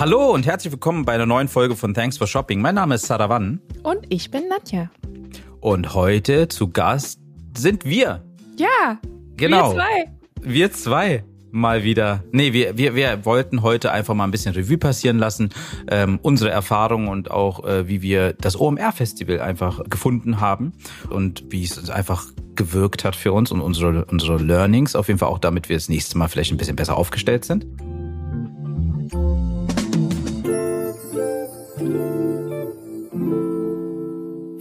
Hallo und herzlich willkommen bei einer neuen Folge von Thanks for Shopping. Mein Name ist Saravan. Und ich bin Nadja. Und heute zu Gast sind wir. Ja, Genau. wir zwei. Wir zwei mal wieder. Nee, wir, wir, wir wollten heute einfach mal ein bisschen Revue passieren lassen. Ähm, unsere Erfahrungen und auch, äh, wie wir das OMR-Festival einfach gefunden haben und wie es einfach gewirkt hat für uns und unsere, unsere Learnings. Auf jeden Fall auch, damit wir das nächste Mal vielleicht ein bisschen besser aufgestellt sind.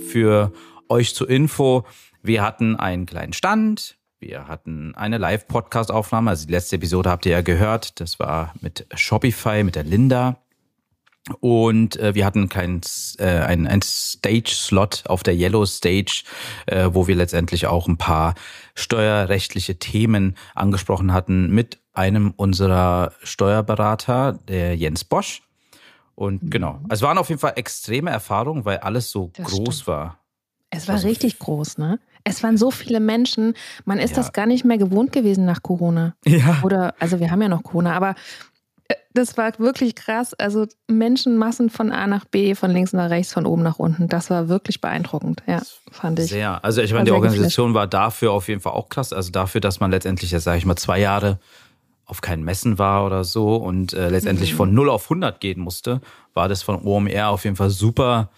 Für euch zur Info, wir hatten einen kleinen Stand, wir hatten eine Live-Podcast-Aufnahme, also die letzte Episode habt ihr ja gehört, das war mit Shopify, mit der Linda. Und äh, wir hatten kein, äh, ein, ein Stage-Slot auf der Yellow Stage, äh, wo wir letztendlich auch ein paar steuerrechtliche Themen angesprochen hatten mit einem unserer Steuerberater, der Jens Bosch. Und genau, es waren auf jeden Fall extreme Erfahrungen, weil alles so Das groß stimmt. war. Es war Also- richtig groß, ne? Es waren so viele Menschen. Man ist Ja. das gar nicht mehr gewohnt gewesen nach Corona. Ja. Oder, also wir haben ja noch Corona, aber äh, das war wirklich krass. Also Menschenmassen von A nach B, von links nach rechts, von oben nach unten. Das war wirklich beeindruckend. Ja, fand ich. Sehr. Also ich meine, die Organisation war dafür auf jeden Fall auch krass. Also dafür, dass man letztendlich, jetzt sage ich mal, zwei Jahre auf keinen Messen war oder so und äh, Mhm. letztendlich von 0 auf 100 gehen musste, war das von OMR auf jeden Fall super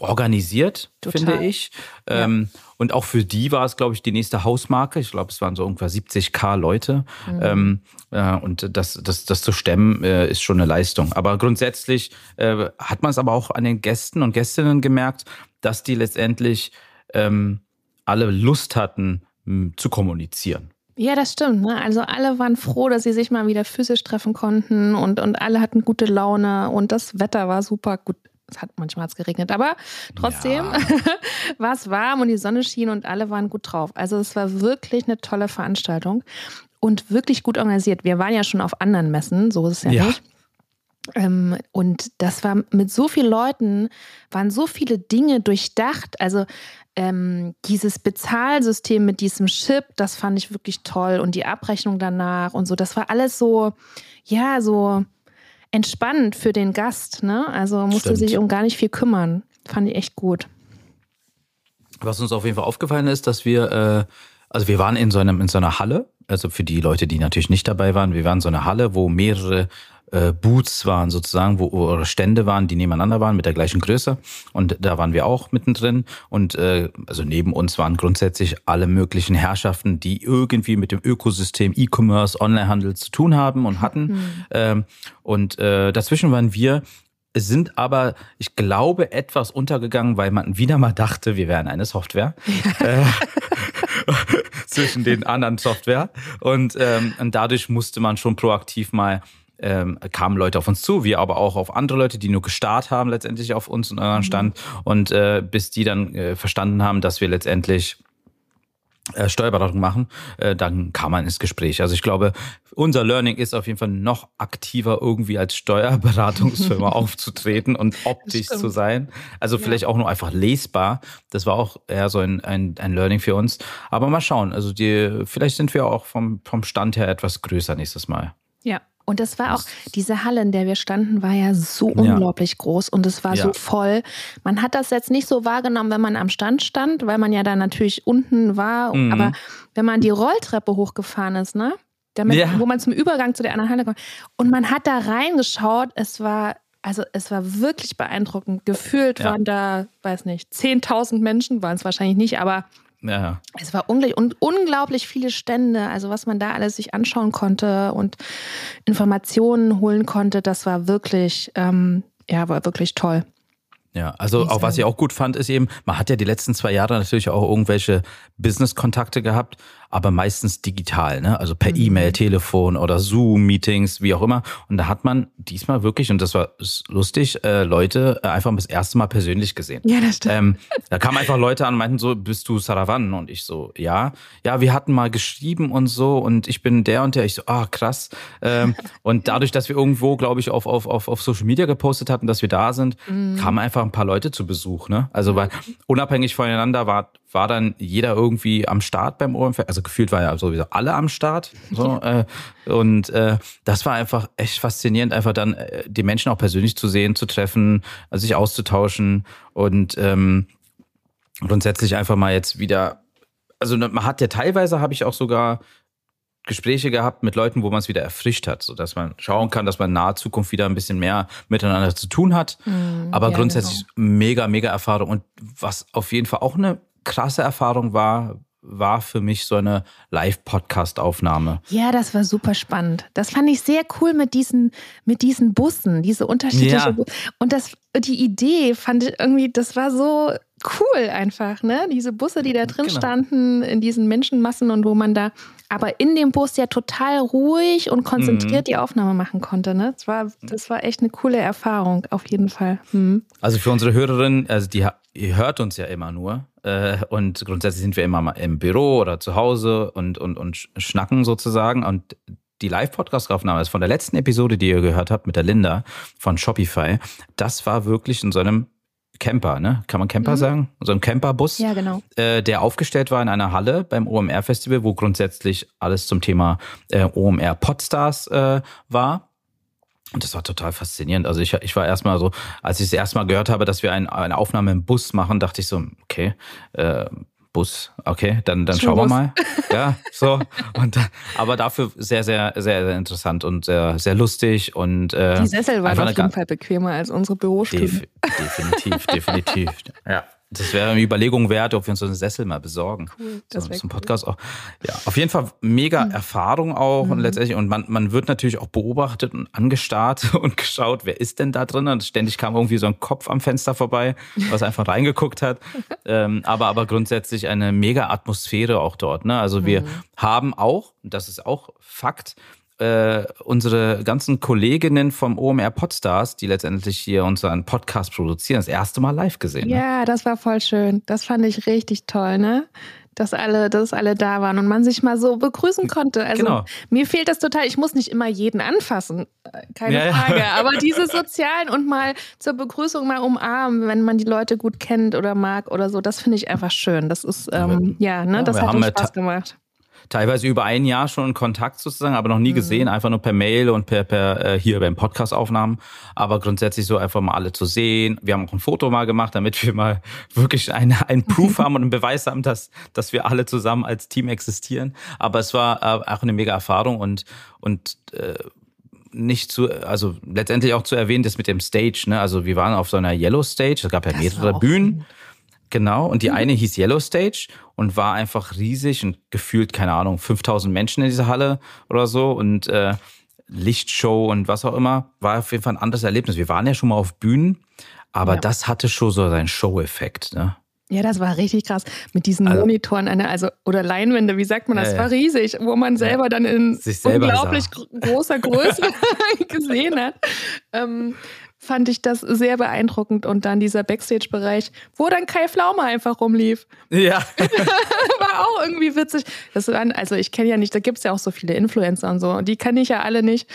organisiert, Total. finde ich. Ja. Ähm, und auch für die war es, glaube ich, die nächste Hausmarke. Ich glaube, es waren so ungefähr 70k Leute. Mhm. Ähm, äh, und das, das, das zu stemmen, äh, ist schon eine Leistung. Aber grundsätzlich äh, hat man es aber auch an den Gästen und Gästinnen gemerkt, dass die letztendlich ähm, alle Lust hatten, m, zu kommunizieren. Ja, das stimmt. Ne? Also alle waren froh, dass sie sich mal wieder physisch treffen konnten und, und alle hatten gute Laune und das Wetter war super gut. Es hat manchmal hat's geregnet, aber trotzdem Ja. war es warm und die Sonne schien und alle waren gut drauf. Also es war wirklich eine tolle Veranstaltung und wirklich gut organisiert. Wir waren ja schon auf anderen Messen, so ist es ja, Ja. nicht. Ähm, und das war mit so vielen Leuten, waren so viele Dinge durchdacht. Also ähm, dieses Bezahlsystem mit diesem Chip, das fand ich wirklich toll. Und die Abrechnung danach und so, das war alles so, ja, so entspannend für den Gast. Ne? Also musste Stimmt. sich um gar nicht viel kümmern. Fand ich echt gut. Was uns auf jeden Fall aufgefallen ist, dass wir, äh, also wir waren in so, einem, in so einer Halle, also für die Leute, die natürlich nicht dabei waren, wir waren in so einer Halle, wo mehrere äh, Booths waren sozusagen, wo oder Stände waren, die nebeneinander waren mit der gleichen Größe. Und da waren wir auch mittendrin. Und äh, also neben uns waren grundsätzlich alle möglichen Herrschaften, die irgendwie mit dem Ökosystem E-Commerce, Onlinehandel zu tun haben und hatten. Ähm, und äh, dazwischen waren wir, sind aber, ich glaube, etwas untergegangen, weil man wieder mal dachte, wir wären eine Software. Äh, zwischen den anderen Software. Und, ähm, und dadurch musste man schon proaktiv mal ähm, kamen Leute auf uns zu, wir aber auch auf andere Leute, die nur gestarrt haben letztendlich auf uns und unseren Stand und äh, bis die dann äh, verstanden haben, dass wir letztendlich äh, Steuerberatung machen, äh, dann kam man ins Gespräch. Also ich glaube, unser Learning ist auf jeden Fall noch aktiver irgendwie als Steuerberatungsfirma aufzutreten und optisch zu sein. Also vielleicht auch nur einfach lesbar. Das war auch eher so ein, ein, ein Learning für uns. Aber mal schauen. Also die, vielleicht sind wir auch vom, vom Stand her etwas größer nächstes Mal. Ja. Und das war auch, diese Halle, in der wir standen, war ja so unglaublich groß und es war Ja. so voll. Man hat das jetzt nicht so wahrgenommen, wenn man am Stand stand, weil man ja da natürlich unten war. Mhm. Aber wenn man die Rolltreppe hochgefahren ist, ne? Damit, Ja. Wo man zum Übergang zu der anderen Halle kommt. Und man hat da reingeschaut, es war, also es war wirklich beeindruckend. Gefühlt Ja. waren da, weiß nicht, 10.000 Menschen, waren es wahrscheinlich nicht, aber Ja. es war unglaublich und unglaublich viele Stände, also was man da alles sich anschauen konnte und Informationen holen konnte, das war wirklich, ähm, ja, war wirklich toll. Ja, also auch was ich auch gut fand, ist eben, man hat ja die letzten zwei Jahre natürlich auch irgendwelche Business-Kontakte gehabt, aber meistens digital, ne? Also per E-Mail, Telefon oder Zoom-Meetings, wie auch immer. Und da hat man diesmal wirklich, und das war lustig, äh, Leute äh, einfach das erste Mal persönlich gesehen. Ja, das stimmt. Ähm, da kamen einfach Leute an und meinten so, bist du Saravan? Und ich so, ja. Ja, wir hatten mal geschrieben und so und ich bin der und der. Ich so, ah, krass. Ähm, und dadurch, dass wir irgendwo, glaube ich, auf, auf, auf, auf Social Media gepostet hatten, dass wir da sind, kamen einfach ein paar Leute zu Besuch. Ne? Also weil unabhängig voneinander war, war dann jeder irgendwie am Start beim OMF. Also gefühlt war ja sowieso alle am Start. So, äh, und äh, das war einfach echt faszinierend, einfach dann äh, die Menschen auch persönlich zu sehen, zu treffen, also sich auszutauschen und ähm, grundsätzlich einfach mal jetzt wieder. Also man hat ja teilweise habe ich auch sogar Gespräche gehabt mit Leuten, wo man es wieder erfrischt hat, so dass man schauen kann, dass man in naher Zukunft wieder ein bisschen mehr miteinander zu tun hat. Mm, Aber ja, grundsätzlich genau. mega, mega Erfahrung. Und was auf jeden Fall auch eine krasse Erfahrung war, war für mich so eine Live-Podcast-Aufnahme. Ja, das war super spannend. Das fand ich sehr cool mit diesen, mit diesen Bussen, diese unterschiedlichen. Ja. Und das, die Idee fand ich irgendwie, das war so cool einfach, ne? Diese Busse, die da drin genau. standen, in diesen Menschenmassen und wo man da aber in dem Bus ja total ruhig und konzentriert mhm. die Aufnahme machen konnte, ne? Das war, das war echt eine coole Erfahrung, auf jeden Fall. Mhm. Also für unsere Hörerinnen, also die ihr hört uns ja immer nur äh, und grundsätzlich sind wir immer mal im Büro oder zu Hause und, und, und schnacken sozusagen und die Live-Podcast-Aufnahme ist von der letzten Episode, die ihr gehört habt mit der Linda von Shopify. Das war wirklich in so einem Camper, ne? Kann man Camper mhm. sagen? So ein Camperbus, ja, genau. äh, der aufgestellt war in einer Halle beim OMR-Festival, wo grundsätzlich alles zum Thema äh, OMR Podstars äh, war. Und das war total faszinierend. Also ich, ich war erstmal so, als ich es erstmal gehört habe, dass wir ein, eine Aufnahme im Bus machen, dachte ich so, okay, äh, Bus, okay, dann, dann schauen wir mal. Ja, so. Und, aber dafür sehr, sehr, sehr, sehr interessant und sehr, sehr lustig. Und, äh, Die Sessel waren auf jeden Fall bequemer als unsere Bürostühle. Def definitiv, definitiv. Ja. Das wäre eine Überlegung wert, ob wir uns so einen Sessel mal besorgen. Cool, das so, zum Podcast cool. auch. Ja, auf jeden Fall mega mhm. Erfahrung auch mhm. und letztendlich und man, man wird natürlich auch beobachtet und angestarrt und geschaut, wer ist denn da drin? Und ständig kam irgendwie so ein Kopf am Fenster vorbei, was einfach reingeguckt hat. ähm, aber aber grundsätzlich eine mega Atmosphäre auch dort. Ne? Also wir mhm. haben auch, das ist auch Fakt, äh, unsere ganzen Kolleginnen vom OMR Podstars, die letztendlich hier unseren Podcast produzieren, das erste Mal live gesehen. Ne? Ja, das war voll schön. Das fand ich richtig toll, ne? Dass alle, dass alle da waren und man sich mal so begrüßen konnte. Also genau. mir fehlt das total. Ich muss nicht immer jeden anfassen, äh, keine ja, Frage. Ja. Aber diese sozialen und mal zur Begrüßung mal umarmen, wenn man die Leute gut kennt oder mag oder so, das finde ich einfach schön. Das ist ähm, ja, ne, das hat Spaß gemacht teilweise über ein Jahr schon in Kontakt sozusagen, aber noch nie mhm. gesehen, einfach nur per Mail und per, per äh, hier beim Podcast-Aufnahmen. Aber grundsätzlich so einfach mal alle zu sehen. Wir haben auch ein Foto mal gemacht, damit wir mal wirklich eine, ein Proof haben und einen Beweis haben, dass, dass wir alle zusammen als Team existieren. Aber es war äh, auch eine mega Erfahrung und, und äh, nicht zu, also letztendlich auch zu erwähnen, das mit dem Stage, ne? Also wir waren auf so einer Yellow Stage, es gab ja mehrere Bühnen. Genau, und die mhm. eine hieß Yellow Stage und war einfach riesig und gefühlt, keine Ahnung, 5000 Menschen in dieser Halle oder so und äh, Lichtshow und was auch immer. War auf jeden Fall ein anderes Erlebnis. Wir waren ja schon mal auf Bühnen, aber ja. das hatte schon so seinen Show-Effekt. Ne? Ja, das war richtig krass. Mit diesen also, Monitoren, also, oder Leinwände, wie sagt man das? Ja, war riesig, wo man selber ja, dann in unglaublich sah. großer Größe gesehen hat. Ähm, fand ich das sehr beeindruckend. Und dann dieser Backstage-Bereich, wo dann Kai Pflaume einfach rumlief. Ja. War auch irgendwie witzig. Das waren, also ich kenne ja nicht, da gibt es ja auch so viele Influencer und so. Und die kenne ich ja alle nicht.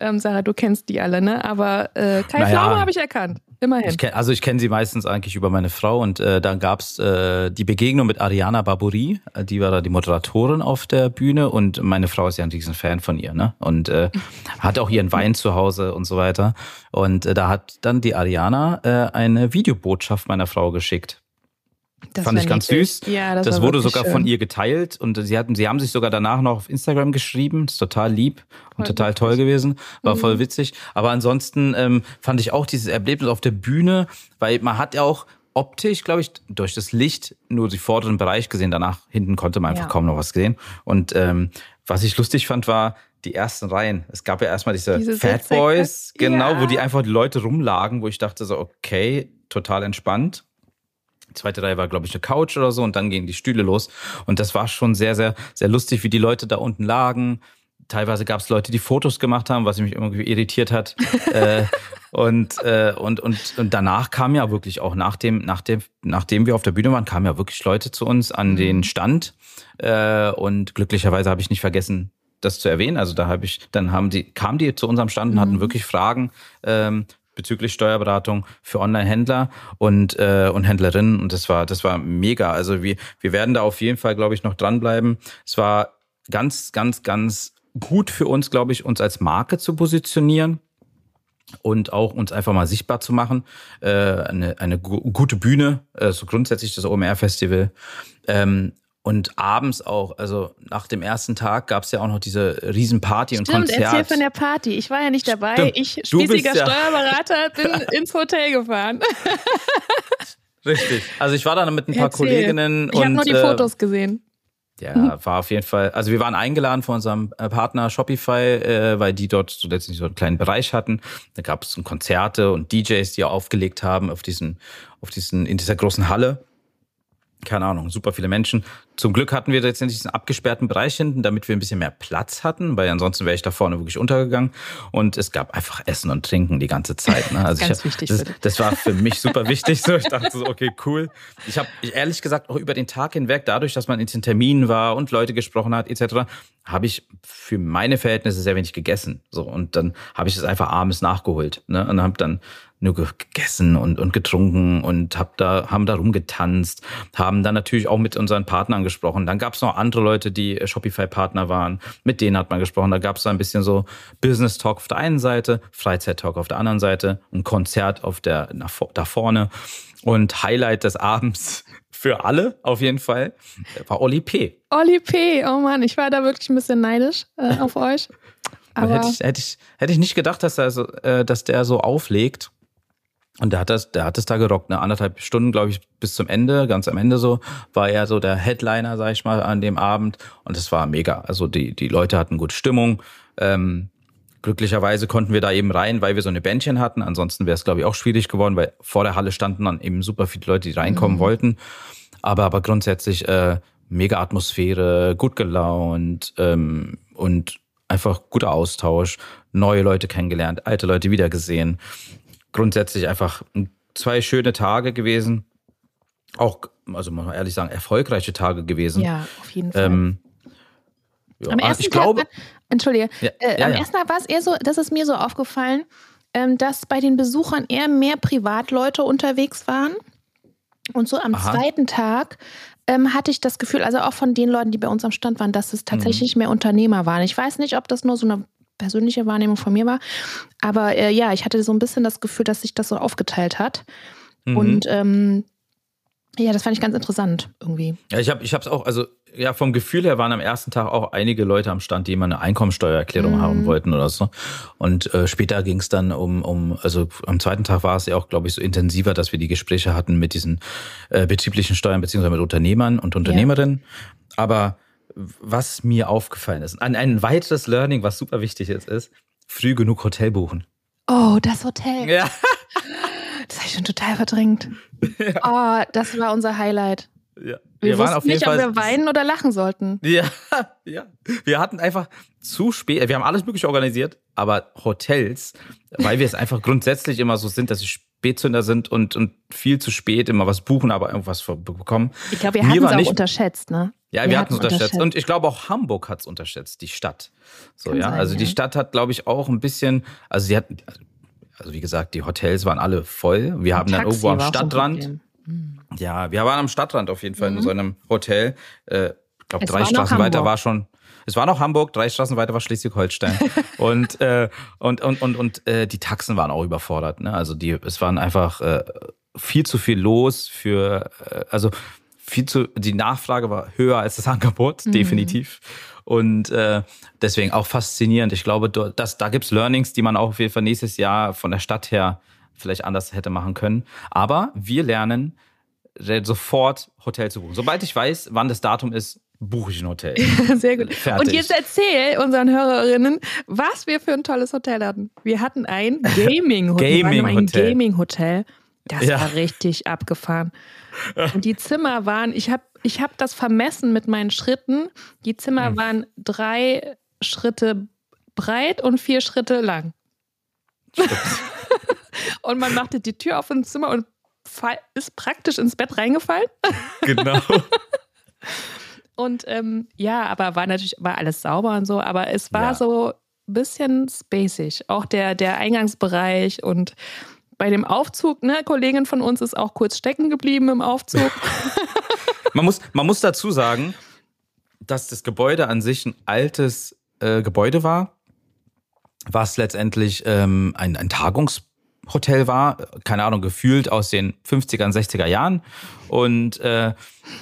Ähm, Sarah, du kennst die alle, ne? Aber äh, Kai naja. Pflaume habe ich erkannt. Immerhin. Ich kenn, also ich kenne sie meistens eigentlich über meine Frau und äh, dann gab's äh, die Begegnung mit Ariana Barbouri, äh, die war da die Moderatorin auf der Bühne und meine Frau ist ja ein riesen Fan von ihr, ne? Und äh, hat auch ihren Wein zu Hause und so weiter. Und äh, da hat dann die Ariana äh, eine Videobotschaft meiner Frau geschickt. Das Fand ich ganz süß. Ja, das, das wurde sogar schön. von ihr geteilt und sie hatten, sie haben sich sogar danach noch auf Instagram geschrieben. Das ist total lieb und voll total witzig. toll gewesen. War mhm. voll witzig. Aber ansonsten ähm, fand ich auch dieses Erlebnis auf der Bühne, weil man hat ja auch optisch, glaube ich, durch das Licht nur die vorderen Bereich gesehen. Danach hinten konnte man einfach ja. kaum noch was sehen. Und ähm, was ich lustig fand, war die ersten Reihen. Es gab ja erstmal diese, diese Fat Boys, genau, ja. wo die einfach die Leute rumlagen, wo ich dachte so, okay, total entspannt. Die zweite Reihe war, glaube ich, eine Couch oder so und dann gingen die Stühle los. Und das war schon sehr, sehr, sehr lustig, wie die Leute da unten lagen. Teilweise gab es Leute, die Fotos gemacht haben, was mich irgendwie irritiert hat. äh, und, äh, und, und, und danach kam ja wirklich auch, nach dem, nach dem, nachdem wir auf der Bühne waren, kamen ja wirklich Leute zu uns an mhm. den Stand. Äh, und glücklicherweise habe ich nicht vergessen, das zu erwähnen. Also da habe ich, dann haben die, kamen die zu unserem Stand und hatten mhm. wirklich Fragen ähm, bezüglich Steuerberatung für Online-Händler und, äh, und Händlerinnen. Und das war, das war mega. Also wir, wir werden da auf jeden Fall, glaube ich, noch dranbleiben. Es war ganz, ganz, ganz gut für uns, glaube ich, uns als Marke zu positionieren und auch uns einfach mal sichtbar zu machen. Äh, eine, eine gute Bühne, äh, so grundsätzlich das OMR-Festival. Ähm, und abends auch, also nach dem ersten Tag gab es ja auch noch diese Riesenparty und Konzert. Stimmt, erzähl von der Party. Ich war ja nicht dabei. Stimmt. Ich, spießiger ja Steuerberater, bin ins Hotel gefahren. Richtig. Also ich war da mit ein paar erzähl. Kolleginnen. Ich habe nur die äh, Fotos gesehen. Ja, war auf jeden Fall. Also wir waren eingeladen von unserem äh, Partner Shopify, äh, weil die dort so letztlich so einen kleinen Bereich hatten. Da gab es Konzerte und DJs, die aufgelegt haben auf diesen, auf diesen, in dieser großen Halle keine Ahnung, super viele Menschen. Zum Glück hatten wir letztendlich diesen abgesperrten Bereich hinten, damit wir ein bisschen mehr Platz hatten, weil ansonsten wäre ich da vorne wirklich untergegangen. Und es gab einfach Essen und Trinken die ganze Zeit. Ne? Also Ganz ich, wichtig. Das, das, war für mich super wichtig. So, ich dachte so, okay, cool. Ich habe ehrlich gesagt auch über den Tag hinweg, dadurch, dass man in den Terminen war und Leute gesprochen hat etc., habe ich für meine Verhältnisse sehr wenig gegessen. So und dann habe ich es einfach abends nachgeholt. Ne? Und habe dann nur gegessen und, und getrunken und hab da, haben da rumgetanzt, haben dann natürlich auch mit unseren Partnern gesprochen. Dann gab es noch andere Leute, die Shopify-Partner waren, mit denen hat man gesprochen. Da gab es ein bisschen so Business Talk auf der einen Seite, Freizeit Talk auf der anderen Seite, ein Konzert auf der da vorne. Und Highlight des Abends für alle auf jeden Fall war Oli P. Oli P. Oh Mann, ich war da wirklich ein bisschen neidisch äh, auf euch. Aber hätte ich, hätte, ich, hätte ich nicht gedacht, dass, er so, äh, dass der so auflegt. Und der hat das, der hat es da gerockt, ne? Anderthalb Stunden, glaube ich, bis zum Ende, ganz am Ende so, war er so der Headliner, sag ich mal, an dem Abend. Und es war mega. Also die, die Leute hatten gute Stimmung. Ähm, glücklicherweise konnten wir da eben rein, weil wir so eine Bändchen hatten. Ansonsten wäre es, glaube ich, auch schwierig geworden, weil vor der Halle standen dann eben super viele Leute, die reinkommen mhm. wollten. Aber, aber grundsätzlich äh, mega Atmosphäre, gut gelaunt ähm, und einfach guter Austausch, neue Leute kennengelernt, alte Leute wiedergesehen grundsätzlich einfach zwei schöne Tage gewesen. Auch, also muss man ehrlich sagen, erfolgreiche Tage gewesen. Ja, auf jeden Fall. Ähm, ja, am ersten ich Tag, glaube, Entschuldige, ja, äh, ja, am ersten Tag war es eher so, das ist mir so aufgefallen, ähm, dass bei den Besuchern eher mehr Privatleute unterwegs waren. Und so am Aha. zweiten Tag ähm, hatte ich das Gefühl, also auch von den Leuten, die bei uns am Stand waren, dass es tatsächlich mhm. mehr Unternehmer waren. Ich weiß nicht, ob das nur so eine persönliche Wahrnehmung von mir war. Aber äh, ja, ich hatte so ein bisschen das Gefühl, dass sich das so aufgeteilt hat. Mhm. Und ähm, ja, das fand ich ganz interessant irgendwie. Ja, ich habe ich es auch, also ja, vom Gefühl her waren am ersten Tag auch einige Leute am Stand, die immer eine Einkommensteuererklärung mhm. haben wollten oder so. Und äh, später ging es dann um, um, also am zweiten Tag war es ja auch, glaube ich, so intensiver, dass wir die Gespräche hatten mit diesen äh, betrieblichen Steuern beziehungsweise mit Unternehmern und Unternehmerinnen. Ja. Aber was mir aufgefallen ist. Ein, ein weiteres Learning, was super wichtig ist, ist, früh genug Hotel buchen. Oh, das Hotel. Ja. Das habe ich schon total verdrängt. Ja. Oh, das war unser Highlight. Ja. Wir, wir wussten auf jeden nicht, Fall, ob wir weinen oder lachen sollten. Ja, ja. Wir hatten einfach zu spät, wir haben alles mögliche organisiert, aber Hotels, weil wir es einfach grundsätzlich immer so sind, dass sie Spätzünder sind und, und viel zu spät immer was buchen, aber irgendwas bekommen. Ich glaube, wir hatten es auch nicht, unterschätzt, ne? Ja, wir, wir hatten es unterschätzt. unterschätzt. Und ich glaube auch Hamburg hat es unterschätzt, die Stadt. So, Kann ja. Sein, also ja. die Stadt hat, glaube ich, auch ein bisschen, also sie hat, also wie gesagt, die Hotels waren alle voll. Wir haben dann irgendwo am Stadtrand. Ja, wir waren am Stadtrand auf jeden Fall mhm. in so einem Hotel. Äh, ich glaube, drei Straßen weiter war schon. Es war noch Hamburg, drei Straßen weiter war Schleswig-Holstein. und, äh, und, und, und, und äh, die Taxen waren auch überfordert. Ne? Also die, es waren einfach äh, viel zu viel los für, äh, also viel zu, die Nachfrage war höher als das Angebot, mhm. definitiv. Und äh, deswegen auch faszinierend. Ich glaube, dass, da gibt's Learnings, die man auch auf jeden Fall nächstes Jahr von der Stadt her vielleicht anders hätte machen können. Aber wir lernen sofort Hotel zu buchen. Sobald ich weiß, wann das Datum ist, buche ich ein Hotel. Sehr gut. Fertig. Und jetzt erzähl unseren Hörerinnen, was wir für ein tolles Hotel hatten. Wir hatten ein Gaming-Hotel. Gaming ein Gaming-Hotel. Das ja. war richtig abgefahren. Und die Zimmer waren, ich habe ich hab das vermessen mit meinen Schritten. Die Zimmer hm. waren drei Schritte breit und vier Schritte lang. und man machte die Tür auf ins Zimmer und ist praktisch ins Bett reingefallen. Genau. Und ähm, ja, aber war natürlich, war alles sauber und so, aber es war ja. so, bisschen spacig. Auch der, der Eingangsbereich und bei dem Aufzug, ne, Kollegin von uns ist auch kurz stecken geblieben im Aufzug. man, muss, man muss dazu sagen, dass das Gebäude an sich ein altes äh, Gebäude war, was letztendlich ähm, ein, ein Tagungshotel war, keine Ahnung, gefühlt aus den 50er 60er Jahren. Und, äh,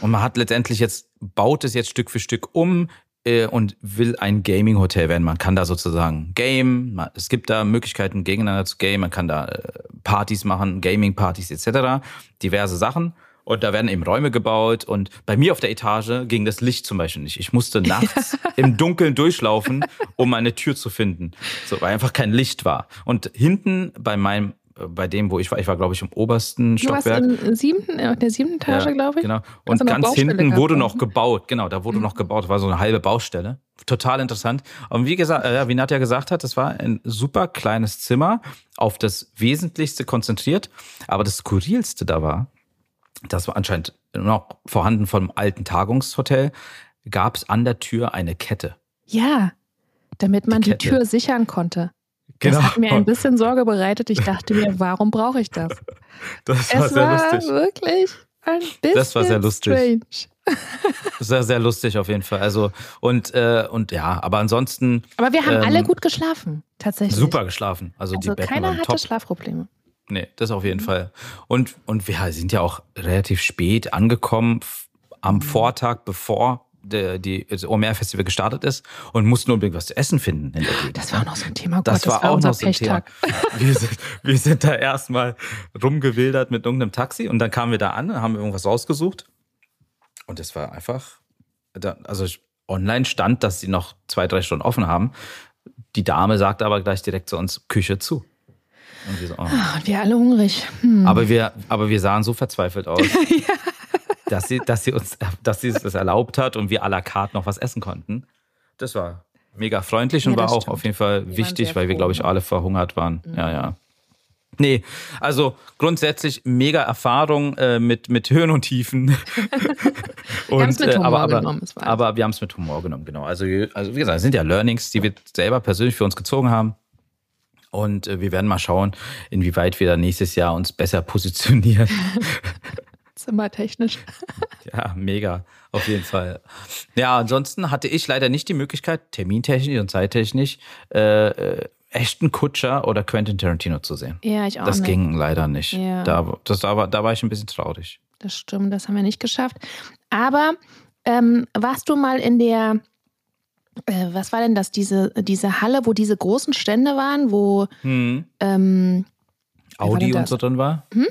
und man hat letztendlich jetzt, baut es jetzt Stück für Stück um äh, und will ein Gaming-Hotel werden. Man kann da sozusagen game, es gibt da Möglichkeiten gegeneinander zu game, man kann da äh, Partys machen, Gaming-Partys etc., diverse Sachen. Und da werden eben Räume gebaut. Und bei mir auf der Etage ging das Licht zum Beispiel nicht. Ich musste nachts im Dunkeln durchlaufen, um eine Tür zu finden. So, weil einfach kein Licht war. Und hinten bei meinem bei dem, wo ich war, ich war, glaube ich, im obersten du Stockwerk. Warst im siebten, äh, der siebten Etage, ja, glaube ich. Genau. Und ganz hinten wurde noch gebaut. Genau, da wurde mhm. noch gebaut. War so eine halbe Baustelle. Total interessant. Und wie gesagt, äh, wie Nadja gesagt hat, das war ein super kleines Zimmer, auf das Wesentlichste konzentriert. Aber das Skurrilste da war, das war anscheinend noch vorhanden vom alten Tagungshotel, gab es an der Tür eine Kette. Ja, damit man die, die Tür sichern konnte. Genau. Das hat mir ein bisschen Sorge bereitet. Ich dachte mir, warum brauche ich das? Das war es sehr war lustig. wirklich ein bisschen Das war sehr lustig. Strange. Sehr, sehr lustig auf jeden Fall. Also und äh, und ja, aber ansonsten. Aber wir haben ähm, alle gut geschlafen, tatsächlich. Super geschlafen. Also, also die Betten keiner waren hatte top. Schlafprobleme. Nee, das auf jeden mhm. Fall. Und, und wir sind ja auch relativ spät angekommen am mhm. Vortag, bevor der, die, das Omer Festival gestartet ist und mussten unbedingt was zu essen finden in der Gegend. Das war noch so ein Thema. Das, Gott, war, das war auch noch so ein Thema. Wir sind, wir sind da erstmal rumgewildert mit irgendeinem Taxi und dann kamen wir da an, haben irgendwas rausgesucht und es war einfach, also online stand, dass sie noch zwei, drei Stunden offen haben. Die Dame sagte aber gleich direkt zu uns, Küche zu. Und wir, so, oh. Ach, wir alle hungrig. Hm. Aber, wir, aber wir sahen so verzweifelt aus, ja. Dass, sie, dass, sie uns, dass sie das erlaubt hat und wir à la carte noch was essen konnten. Das war mega freundlich und ja, war auch stimmt. auf jeden Fall wir wichtig, weil wir, glaube ich, alle verhungert waren. Mhm. Ja, ja. Nee, also grundsätzlich mega Erfahrung äh, mit, mit Höhen und Tiefen. und, wir haben es mit Humor aber, aber, genommen. Aber wir haben es mit Humor genommen, genau. Also, also wie gesagt, es sind ja Learnings, die wir selber persönlich für uns gezogen haben. Und äh, wir werden mal schauen, inwieweit wir dann nächstes Jahr uns besser positionieren. Zimmertechnisch. ja, mega, auf jeden Fall. Ja, ansonsten hatte ich leider nicht die Möglichkeit, termintechnisch und zeittechnisch, äh, äh, echten Kutscher oder Quentin Tarantino zu sehen. Ja, ich auch. Das nicht. ging leider nicht. Ja. Da, das, da, war, da war ich ein bisschen traurig. Das stimmt, das haben wir nicht geschafft. Aber ähm, warst du mal in der äh, was war denn das, diese, diese Halle, wo diese großen Stände waren, wo hm. ähm, Audi und so drin war? Hm?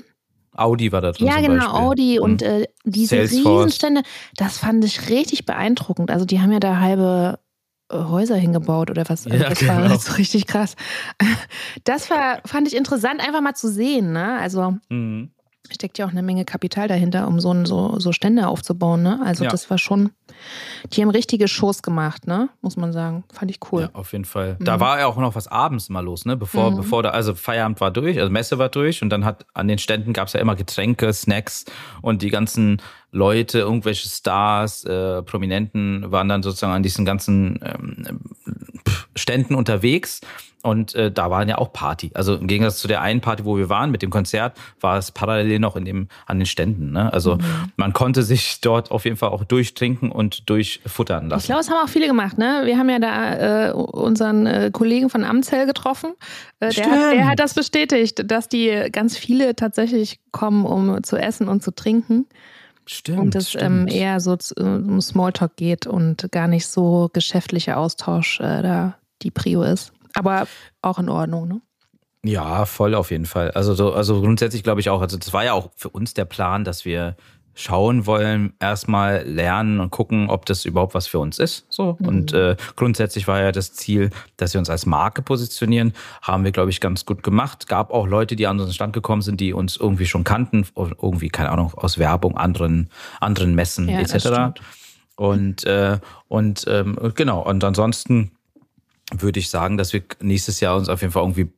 Audi war da drin. Ja, genau, Beispiel. Audi hm. und äh, diese Salesforce. Riesenstände, das fand ich richtig beeindruckend. Also die haben ja da halbe äh, Häuser hingebaut oder was. Also ja, das genau. war das richtig krass. Das war, fand ich interessant, einfach mal zu sehen. Ne? Also mhm. Steckt ja auch eine Menge Kapital dahinter, um so, so, so Stände aufzubauen. Ne? Also ja. das war schon, die haben richtige Shows gemacht, ne? Muss man sagen. Fand ich cool. Ja, auf jeden Fall. Mhm. Da war ja auch noch was abends mal los, ne? Bevor, mhm. bevor da, also Feierabend war durch, also Messe war durch und dann hat an den Ständen gab es ja immer Getränke, Snacks und die ganzen Leute, irgendwelche Stars, äh, Prominenten waren dann sozusagen an diesen ganzen ähm, Ständen unterwegs und äh, da waren ja auch Party. Also im Gegensatz zu der einen Party, wo wir waren mit dem Konzert, war es parallel noch in dem, an den Ständen. Ne? Also mhm. man konnte sich dort auf jeden Fall auch durchtrinken und durchfuttern lassen. Ich glaube, es haben auch viele gemacht. Ne? Wir haben ja da äh, unseren äh, Kollegen von Amzell getroffen. Äh, der, hat, der hat das bestätigt, dass die ganz viele tatsächlich kommen, um zu essen und zu trinken. Stimmt. Und es ähm, eher so äh, um Smalltalk geht und gar nicht so geschäftlicher Austausch äh, da die Prio ist. Aber auch in Ordnung, ne? Ja, voll auf jeden Fall. Also, so, also grundsätzlich glaube ich auch, also das war ja auch für uns der Plan, dass wir schauen wollen, erstmal lernen und gucken, ob das überhaupt was für uns ist. So. Mhm. Und äh, grundsätzlich war ja das Ziel, dass wir uns als Marke positionieren. Haben wir, glaube ich, ganz gut gemacht. Gab auch Leute, die an unseren Stand gekommen sind, die uns irgendwie schon kannten, irgendwie, keine Ahnung, aus Werbung, anderen, anderen Messen ja, etc. Und, äh, und ähm, genau, und ansonsten würde ich sagen, dass wir nächstes Jahr uns auf jeden Fall irgendwie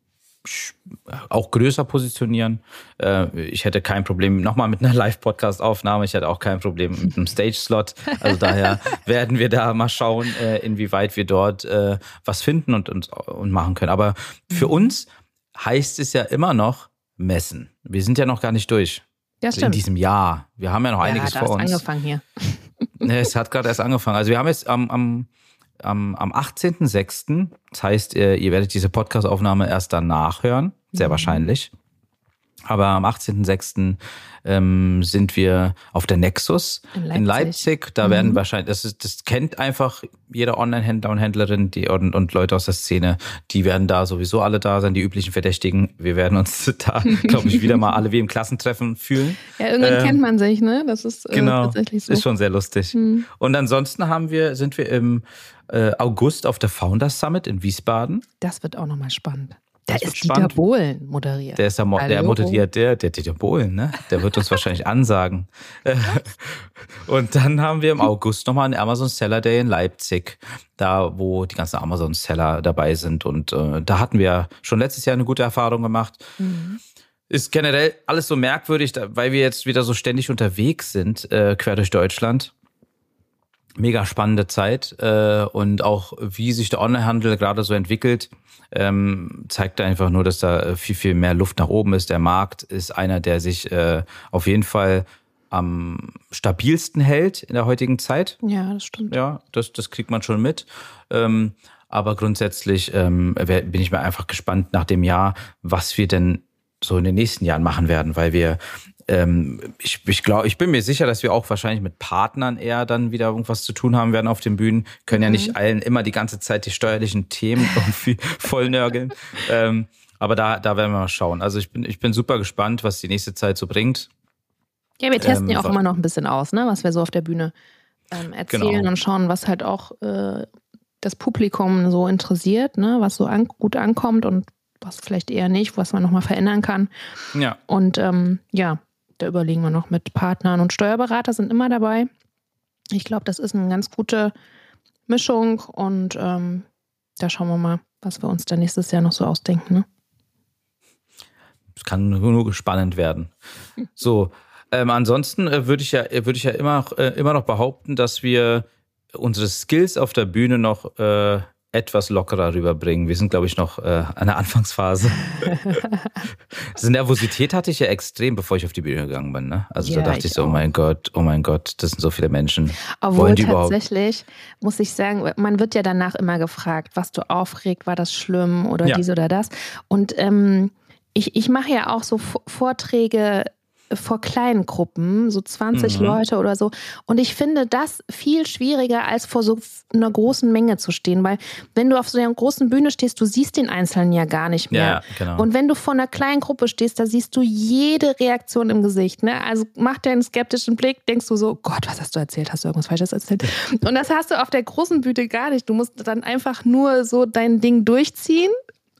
auch größer positionieren. Äh, ich hätte kein Problem nochmal mit einer Live-Podcast-Aufnahme. Ich hätte auch kein Problem mit einem Stage-Slot. Also daher werden wir da mal schauen, äh, inwieweit wir dort äh, was finden und, und, und machen können. Aber für mhm. uns heißt es ja immer noch messen. Wir sind ja noch gar nicht durch. Ja, stimmt. In diesem Jahr. Wir haben ja noch ja, einiges vor uns. angefangen hier. es hat gerade erst angefangen. Also wir haben jetzt am, am am, am 18.06. Das heißt, ihr, ihr werdet diese Podcast-Aufnahme erst dann nachhören, sehr mhm. wahrscheinlich. Aber am 18.06. Ähm, sind wir auf der Nexus in Leipzig. In Leipzig. Da mhm. werden wahrscheinlich, das, ist, das kennt einfach jeder Online-Händler und Händlerin die, und, und Leute aus der Szene. Die werden da sowieso alle da sein, die üblichen Verdächtigen. Wir werden uns da, glaube ich, wieder mal alle wie im Klassentreffen fühlen. Ja, irgendwann ähm, kennt man sich, ne? Das ist äh, genau, tatsächlich so. Ist schon sehr lustig. Mhm. Und ansonsten haben wir, sind wir im äh, August auf der Founders Summit in Wiesbaden. Das wird auch nochmal spannend. Da ist Dieter Bohlen moderiert. Der ist der, Mo der moderiert, der, der Dieter Bohlen, ne? Der wird uns wahrscheinlich ansagen. Und dann haben wir im August nochmal einen Amazon Seller Day in Leipzig, da wo die ganzen Amazon Seller dabei sind. Und äh, da hatten wir schon letztes Jahr eine gute Erfahrung gemacht. Mhm. Ist generell alles so merkwürdig, weil wir jetzt wieder so ständig unterwegs sind, äh, quer durch Deutschland mega spannende Zeit äh, und auch wie sich der Onlinehandel gerade so entwickelt, ähm, zeigt einfach nur, dass da viel, viel mehr Luft nach oben ist. Der Markt ist einer, der sich äh, auf jeden Fall am stabilsten hält in der heutigen Zeit. Ja, das stimmt. Ja, das, das kriegt man schon mit. Ähm, aber grundsätzlich ähm, bin ich mir einfach gespannt nach dem Jahr, was wir denn so in den nächsten Jahren machen werden, weil wir ähm, ich, ich glaube, ich bin mir sicher, dass wir auch wahrscheinlich mit Partnern eher dann wieder irgendwas zu tun haben werden auf den Bühnen. Können mhm. ja nicht allen immer die ganze Zeit die steuerlichen Themen irgendwie vollnörgeln. ähm, aber da, da werden wir mal schauen. Also ich bin, ich bin super gespannt, was die nächste Zeit so bringt. Ja, wir testen ähm, ja auch immer noch ein bisschen aus, ne, was wir so auf der Bühne ähm, erzählen genau. und schauen, was halt auch äh, das Publikum so interessiert, ne, was so an, gut ankommt und was vielleicht eher nicht, was man nochmal verändern kann. Ja. Und ähm, ja, da überlegen wir noch mit Partnern und Steuerberater sind immer dabei. Ich glaube, das ist eine ganz gute Mischung und ähm, da schauen wir mal, was wir uns dann nächstes Jahr noch so ausdenken. Ne? Es kann nur spannend werden. So, ähm, ansonsten äh, würde ich ja, würde ich ja immer, äh, immer noch behaupten, dass wir unsere Skills auf der Bühne noch äh, etwas lockerer rüberbringen. Wir sind, glaube ich, noch äh, an der Anfangsphase. Diese Nervosität hatte ich ja extrem, bevor ich auf die Bühne gegangen bin. Ne? Also ja, da dachte ich, ich so, oh mein Gott, oh mein Gott, das sind so viele Menschen. Obwohl Wollen die tatsächlich, überhaupt? muss ich sagen, man wird ja danach immer gefragt, was du aufregt, war das schlimm oder ja. dies oder das. Und ähm, ich, ich mache ja auch so Vorträge vor kleinen Gruppen, so 20 mhm. Leute oder so. Und ich finde das viel schwieriger, als vor so einer großen Menge zu stehen, weil wenn du auf so einer großen Bühne stehst, du siehst den Einzelnen ja gar nicht mehr. Ja, genau. Und wenn du vor einer kleinen Gruppe stehst, da siehst du jede Reaktion im Gesicht. Ne? Also mach dir einen skeptischen Blick, denkst du so, Gott, was hast du erzählt? Hast du irgendwas Falsches erzählt? Und das hast du auf der großen Bühne gar nicht. Du musst dann einfach nur so dein Ding durchziehen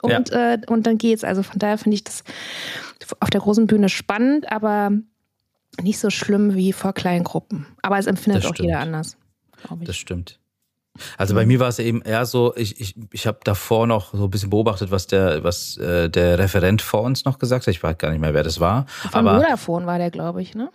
und, ja. äh, und dann geht's. Also von daher finde ich das auf der großen Bühne spannend, aber nicht so schlimm wie vor kleinen Gruppen. Aber es empfindet auch jeder anders. Das stimmt. Also bei mir war es eben eher so, ich, ich, ich habe davor noch so ein bisschen beobachtet, was der, was äh, der Referent vor uns noch gesagt hat. Ich weiß gar nicht mehr, wer das war. Von aber Vodafone war der, glaube ich, ne?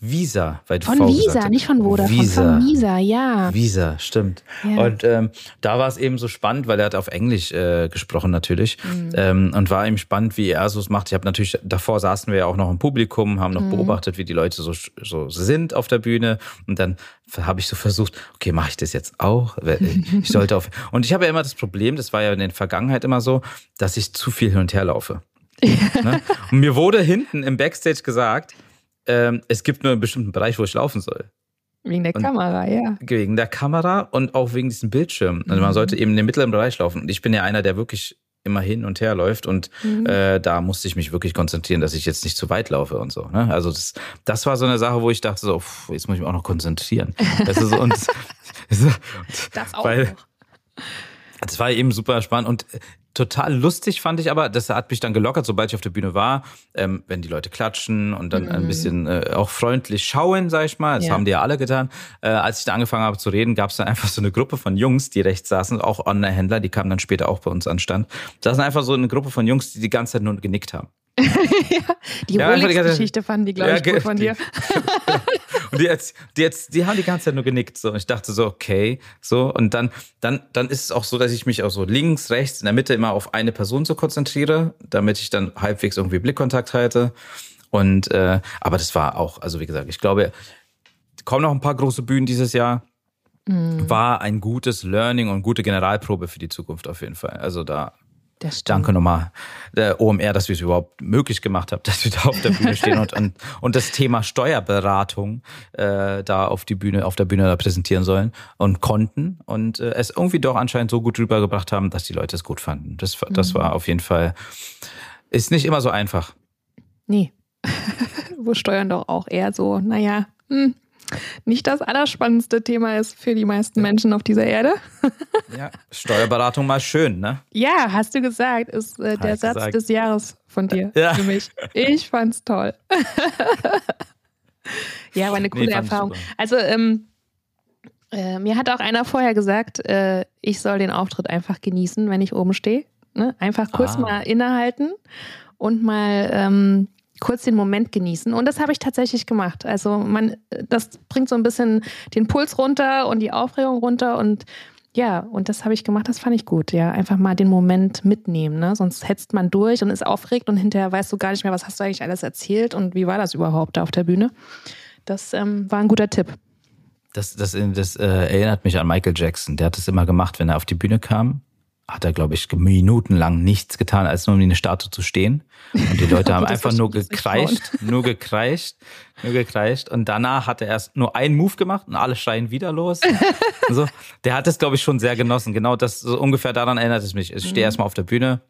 Visa, weil Von v Visa, nicht von Vodafone, Visa. von Visa, ja. Visa, stimmt. Ja. Und ähm, da war es eben so spannend, weil er hat auf Englisch äh, gesprochen natürlich mhm. ähm, und war eben spannend, wie er so es macht. Ich habe natürlich, davor saßen wir ja auch noch im Publikum, haben noch mhm. beobachtet, wie die Leute so, so sind auf der Bühne und dann habe ich so versucht, okay, mache ich das jetzt auch? Ich sollte auf und ich habe ja immer das Problem, das war ja in der Vergangenheit immer so, dass ich zu viel hin und her laufe. ne? Und mir wurde hinten im Backstage gesagt, ähm, es gibt nur einen bestimmten Bereich, wo ich laufen soll. Wegen der und Kamera, ja. Wegen der Kamera und auch wegen diesem Bildschirm. Also man mhm. sollte eben in den mittleren Bereich laufen. Und ich bin ja einer, der wirklich immer hin und her läuft und mhm. äh, da musste ich mich wirklich konzentrieren, dass ich jetzt nicht zu weit laufe und so. Ne? Also das, das war so eine Sache, wo ich dachte so, pff, jetzt muss ich mich auch noch konzentrieren. Das, ist, und, das auch weil, noch. Das war eben super spannend und total lustig fand ich aber, das hat mich dann gelockert, sobald ich auf der Bühne war, ähm, wenn die Leute klatschen und dann mhm. ein bisschen äh, auch freundlich schauen, sag ich mal. Das ja. haben die ja alle getan. Äh, als ich da angefangen habe zu reden, gab es dann einfach so eine Gruppe von Jungs, die rechts saßen, auch Online-Händler, die kamen dann später auch bei uns an Stand. Da saßen einfach so eine Gruppe von Jungs, die die ganze Zeit nur genickt haben. ja, die ja, Rolex-Geschichte fanden die, glaube ja, ich, gut von dir. und die, jetzt, die, jetzt, die haben die ganze Zeit nur genickt. So. Und ich dachte so, okay. So. Und dann, dann, dann ist es auch so, dass ich mich auch so links, rechts, in der Mitte immer auf eine Person so konzentriere, damit ich dann halbwegs irgendwie Blickkontakt halte. Und äh, aber das war auch, also wie gesagt, ich glaube, kommen noch ein paar große Bühnen dieses Jahr. Mhm. War ein gutes Learning und gute Generalprobe für die Zukunft auf jeden Fall. Also da Danke nochmal der OMR, dass wir es überhaupt möglich gemacht haben, dass wir da auf der Bühne stehen und, und, und das Thema Steuerberatung äh, da auf die Bühne, auf der Bühne da präsentieren sollen und konnten und äh, es irgendwie doch anscheinend so gut rübergebracht haben, dass die Leute es gut fanden. Das, das mhm. war auf jeden Fall, ist nicht immer so einfach. Nee. Wo Steuern doch auch eher so, naja, hm, nicht das allerspannendste Thema ist für die meisten Menschen auf dieser Erde. ja, Steuerberatung mal schön, ne? Ja, hast du gesagt, ist äh, der Satz gesagt. des Jahres von dir ja. für mich. Ich fand's toll. ja, war eine coole nee, Erfahrung. Also, ähm, äh, mir hat auch einer vorher gesagt, äh, ich soll den Auftritt einfach genießen, wenn ich oben stehe. Ne? Einfach kurz ah. mal innehalten und mal ähm, kurz den Moment genießen. Und das habe ich tatsächlich gemacht. Also man, das bringt so ein bisschen den Puls runter und die Aufregung runter und ja, und das habe ich gemacht, das fand ich gut. Ja, einfach mal den Moment mitnehmen, ne? Sonst hetzt man durch und ist aufgeregt und hinterher weißt du gar nicht mehr, was hast du eigentlich alles erzählt und wie war das überhaupt da auf der Bühne. Das ähm, war ein guter Tipp. Das, das, das äh, erinnert mich an Michael Jackson. Der hat es immer gemacht, wenn er auf die Bühne kam hat er, glaube ich, minutenlang nichts getan, als nur um in eine Statue zu stehen. Und die Leute haben einfach nur gekreischt, nur gekreischt, nur gekreischt. Und danach hat er erst nur einen Move gemacht und alle schreien wieder los. so, der hat es, glaube ich, schon sehr genossen. Genau das, so ungefähr daran erinnert es mich. Ich stehe mhm. erstmal auf der Bühne,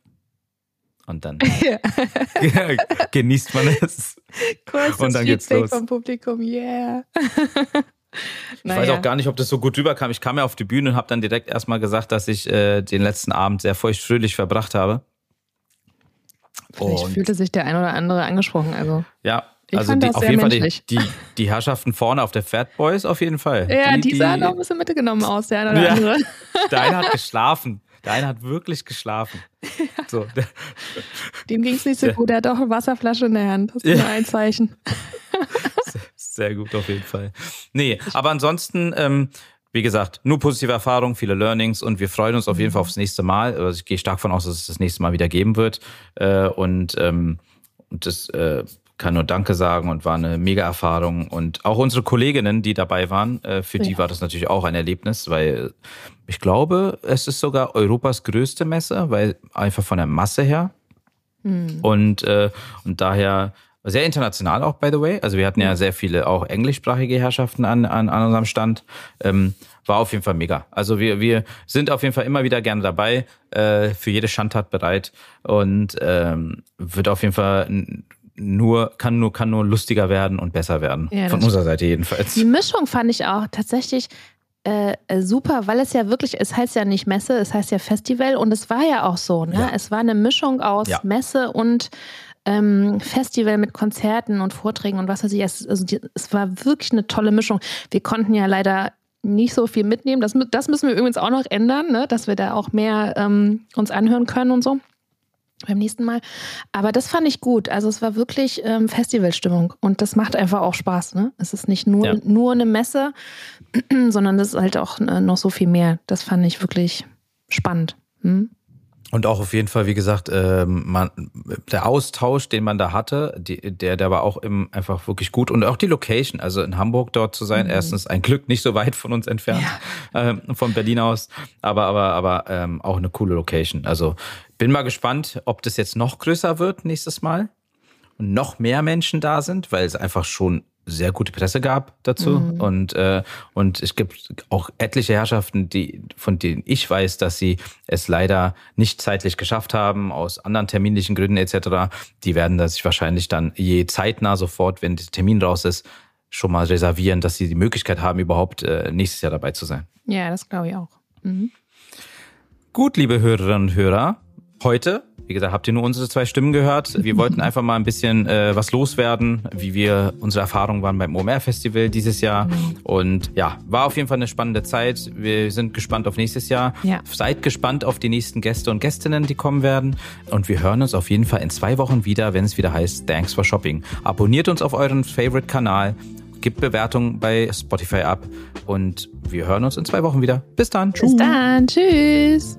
und dann genießt man es. Kurzes und dann geht's los. vom Publikum, yeah. Ich naja. weiß auch gar nicht, ob das so gut rüberkam. Ich kam ja auf die Bühne und habe dann direkt erstmal gesagt, dass ich äh, den letzten Abend sehr feuchtfröhlich verbracht habe. Vielleicht und fühlte sich der ein oder andere angesprochen. Also. Ja, ich also die, auf jeden menschlich. Fall die, die, die, Herrschaften vorne auf der Fat Boys auf jeden Fall. Ja, die, die sahen auch ein bisschen mitgenommen aus, der eine oder ja, andere. Der eine hat geschlafen. Der eine hat wirklich geschlafen. So. Dem ging es nicht so gut. Er hat auch eine Wasserflasche in der Hand. Das ist ja. ein Zeichen. Sehr gut, auf jeden Fall. Nee, aber ansonsten, ähm, wie gesagt, nur positive Erfahrungen, viele Learnings und wir freuen uns auf jeden Fall aufs nächste Mal. Also ich gehe stark von aus, dass es das nächste Mal wieder geben wird. Äh, und, ähm, und das äh, kann nur Danke sagen und war eine mega Erfahrung. Und auch unsere Kolleginnen, die dabei waren, äh, für ja. die war das natürlich auch ein Erlebnis, weil ich glaube, es ist sogar Europas größte Messe, weil einfach von der Masse her. Mhm. Und, äh, und daher sehr international auch, by the way. Also wir hatten ja sehr viele auch englischsprachige Herrschaften an, an, an unserem Stand. Ähm, war auf jeden Fall mega. Also wir, wir sind auf jeden Fall immer wieder gerne dabei, äh, für jede Schandtat bereit und ähm, wird auf jeden Fall nur, kann nur, kann nur lustiger werden und besser werden. Ja, Von unserer Seite jedenfalls. Die Mischung fand ich auch tatsächlich äh, super, weil es ja wirklich, es heißt ja nicht Messe, es heißt ja Festival und es war ja auch so, ne? Ja. Es war eine Mischung aus ja. Messe und ähm, Festival mit Konzerten und Vorträgen und was weiß ich. Es, also die, es war wirklich eine tolle Mischung. Wir konnten ja leider nicht so viel mitnehmen. Das, das müssen wir übrigens auch noch ändern, ne? dass wir da auch mehr ähm, uns anhören können und so beim nächsten Mal. Aber das fand ich gut. Also es war wirklich ähm, Festivalstimmung und das macht einfach auch Spaß. Ne? Es ist nicht nur, ja. nur eine Messe, sondern es ist halt auch äh, noch so viel mehr. Das fand ich wirklich spannend. Hm? Und auch auf jeden Fall, wie gesagt, ähm, man, der Austausch, den man da hatte, die, der, der war auch im, einfach wirklich gut. Und auch die Location, also in Hamburg dort zu sein, mhm. erstens ein Glück, nicht so weit von uns entfernt, ja. ähm, von Berlin aus, aber, aber, aber ähm, auch eine coole Location. Also bin mal gespannt, ob das jetzt noch größer wird nächstes Mal und noch mehr Menschen da sind, weil es einfach schon sehr gute Presse gab dazu mhm. und äh, und es gibt auch etliche Herrschaften, die von denen ich weiß, dass sie es leider nicht zeitlich geschafft haben aus anderen terminlichen Gründen etc. Die werden das sich wahrscheinlich dann je zeitnah sofort, wenn der Termin raus ist, schon mal reservieren, dass sie die Möglichkeit haben, überhaupt äh, nächstes Jahr dabei zu sein. Ja, das glaube ich auch. Mhm. Gut, liebe Hörerinnen und Hörer, heute wie gesagt, habt ihr nur unsere zwei Stimmen gehört. Wir wollten einfach mal ein bisschen äh, was loswerden, wie wir unsere Erfahrungen waren beim OMR-Festival dieses Jahr. Und ja, war auf jeden Fall eine spannende Zeit. Wir sind gespannt auf nächstes Jahr. Ja. Seid gespannt auf die nächsten Gäste und Gästinnen, die kommen werden. Und wir hören uns auf jeden Fall in zwei Wochen wieder, wenn es wieder heißt Thanks for Shopping. Abonniert uns auf euren Favorite-Kanal gibt Bewertungen bei Spotify ab und wir hören uns in zwei Wochen wieder. Bis dann. Tschüss. Bis dann. Tschüss.